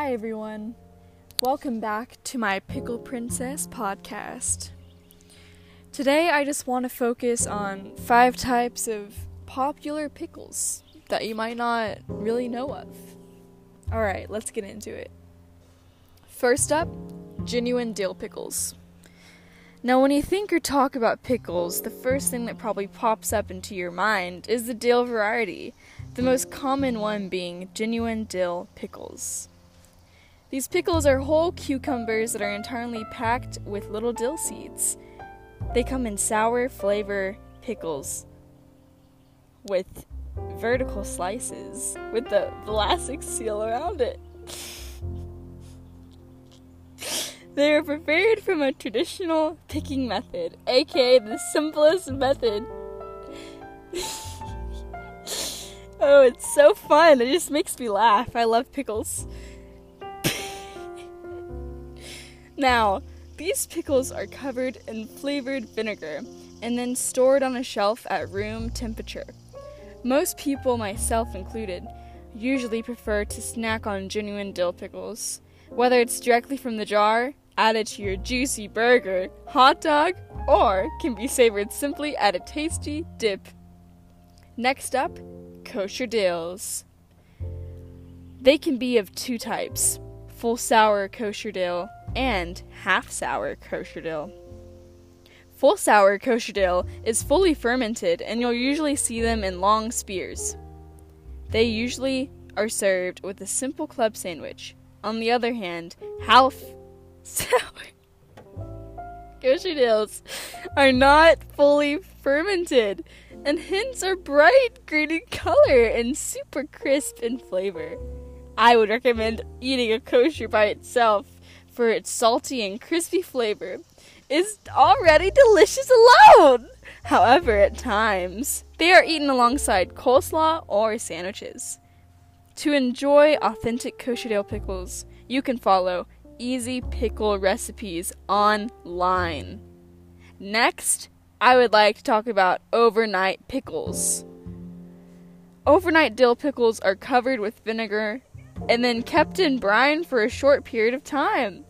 Hi, everyone. Welcome back to my Pickle Princess podcast. Today, I just want to focus on five types of popular pickles that you might not really know of. Alright, let's get into it. First up, genuine dill pickles. Now, when you think or talk about pickles, the first thing that probably pops up into your mind is the dill variety, the most common one being genuine dill pickles. These pickles are whole cucumbers that are entirely packed with little dill seeds. They come in sour flavor pickles with vertical slices with the plastic seal around it. They are prepared from a traditional picking method, aka the simplest method. oh, it's so fun. It just makes me laugh. I love pickles. Now, these pickles are covered in flavored vinegar and then stored on a shelf at room temperature. Most people, myself included, usually prefer to snack on genuine dill pickles, whether it's directly from the jar, added to your juicy burger, hot dog, or can be savored simply at a tasty dip. Next up, kosher dills. They can be of two types full sour kosher dill and half sour kosher dill. Full sour kosher dill is fully fermented, and you'll usually see them in long spears. They usually are served with a simple club sandwich. On the other hand, half sour kosher dills are not fully fermented and hence are bright green in color and super crisp in flavor. I would recommend eating a kosher by itself for its salty and crispy flavor, is already delicious alone. However, at times, they are eaten alongside coleslaw or sandwiches. To enjoy authentic kosher dill pickles, you can follow easy pickle recipes online. Next, I would like to talk about overnight pickles. Overnight dill pickles are covered with vinegar and then kept in brine for a short period of time.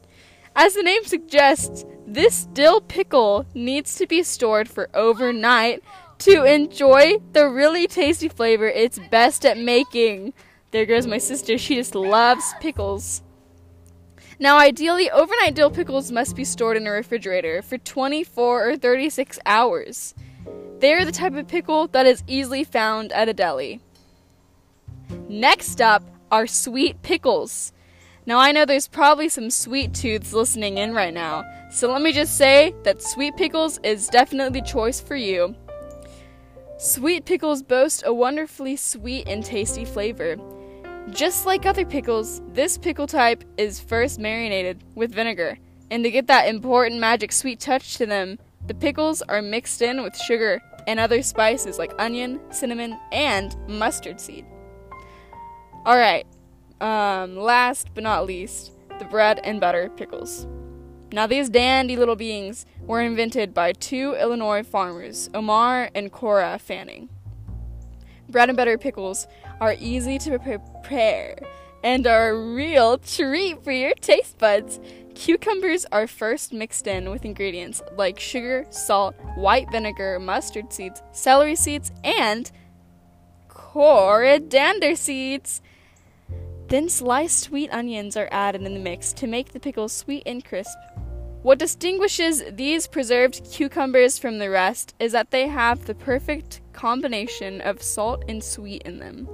As the name suggests, this dill pickle needs to be stored for overnight to enjoy the really tasty flavor it's best at making. There goes my sister, she just loves pickles. Now, ideally, overnight dill pickles must be stored in a refrigerator for 24 or 36 hours. They are the type of pickle that is easily found at a deli. Next up are sweet pickles. Now, I know there's probably some sweet tooths listening in right now, so let me just say that sweet pickles is definitely the choice for you. Sweet pickles boast a wonderfully sweet and tasty flavor. Just like other pickles, this pickle type is first marinated with vinegar, and to get that important magic sweet touch to them, the pickles are mixed in with sugar and other spices like onion, cinnamon, and mustard seed. Alright, um, last but not least, the bread and butter pickles. Now, these dandy little beings were invented by two Illinois farmers, Omar and Cora Fanning. Bread and butter pickles are easy to prepare and are a real treat for your taste buds. Cucumbers are first mixed in with ingredients like sugar, salt, white vinegar, mustard seeds, celery seeds, and coriander seeds. Then sliced sweet onions are added in the mix to make the pickles sweet and crisp. What distinguishes these preserved cucumbers from the rest is that they have the perfect combination of salt and sweet in them.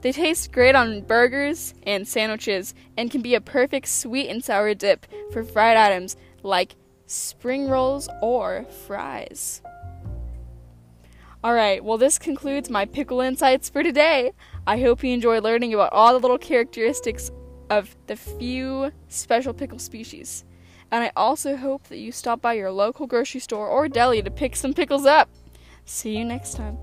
They taste great on burgers and sandwiches and can be a perfect sweet and sour dip for fried items like spring rolls or fries. Alright, well, this concludes my pickle insights for today. I hope you enjoy learning about all the little characteristics of the few special pickle species. And I also hope that you stop by your local grocery store or deli to pick some pickles up. See you next time.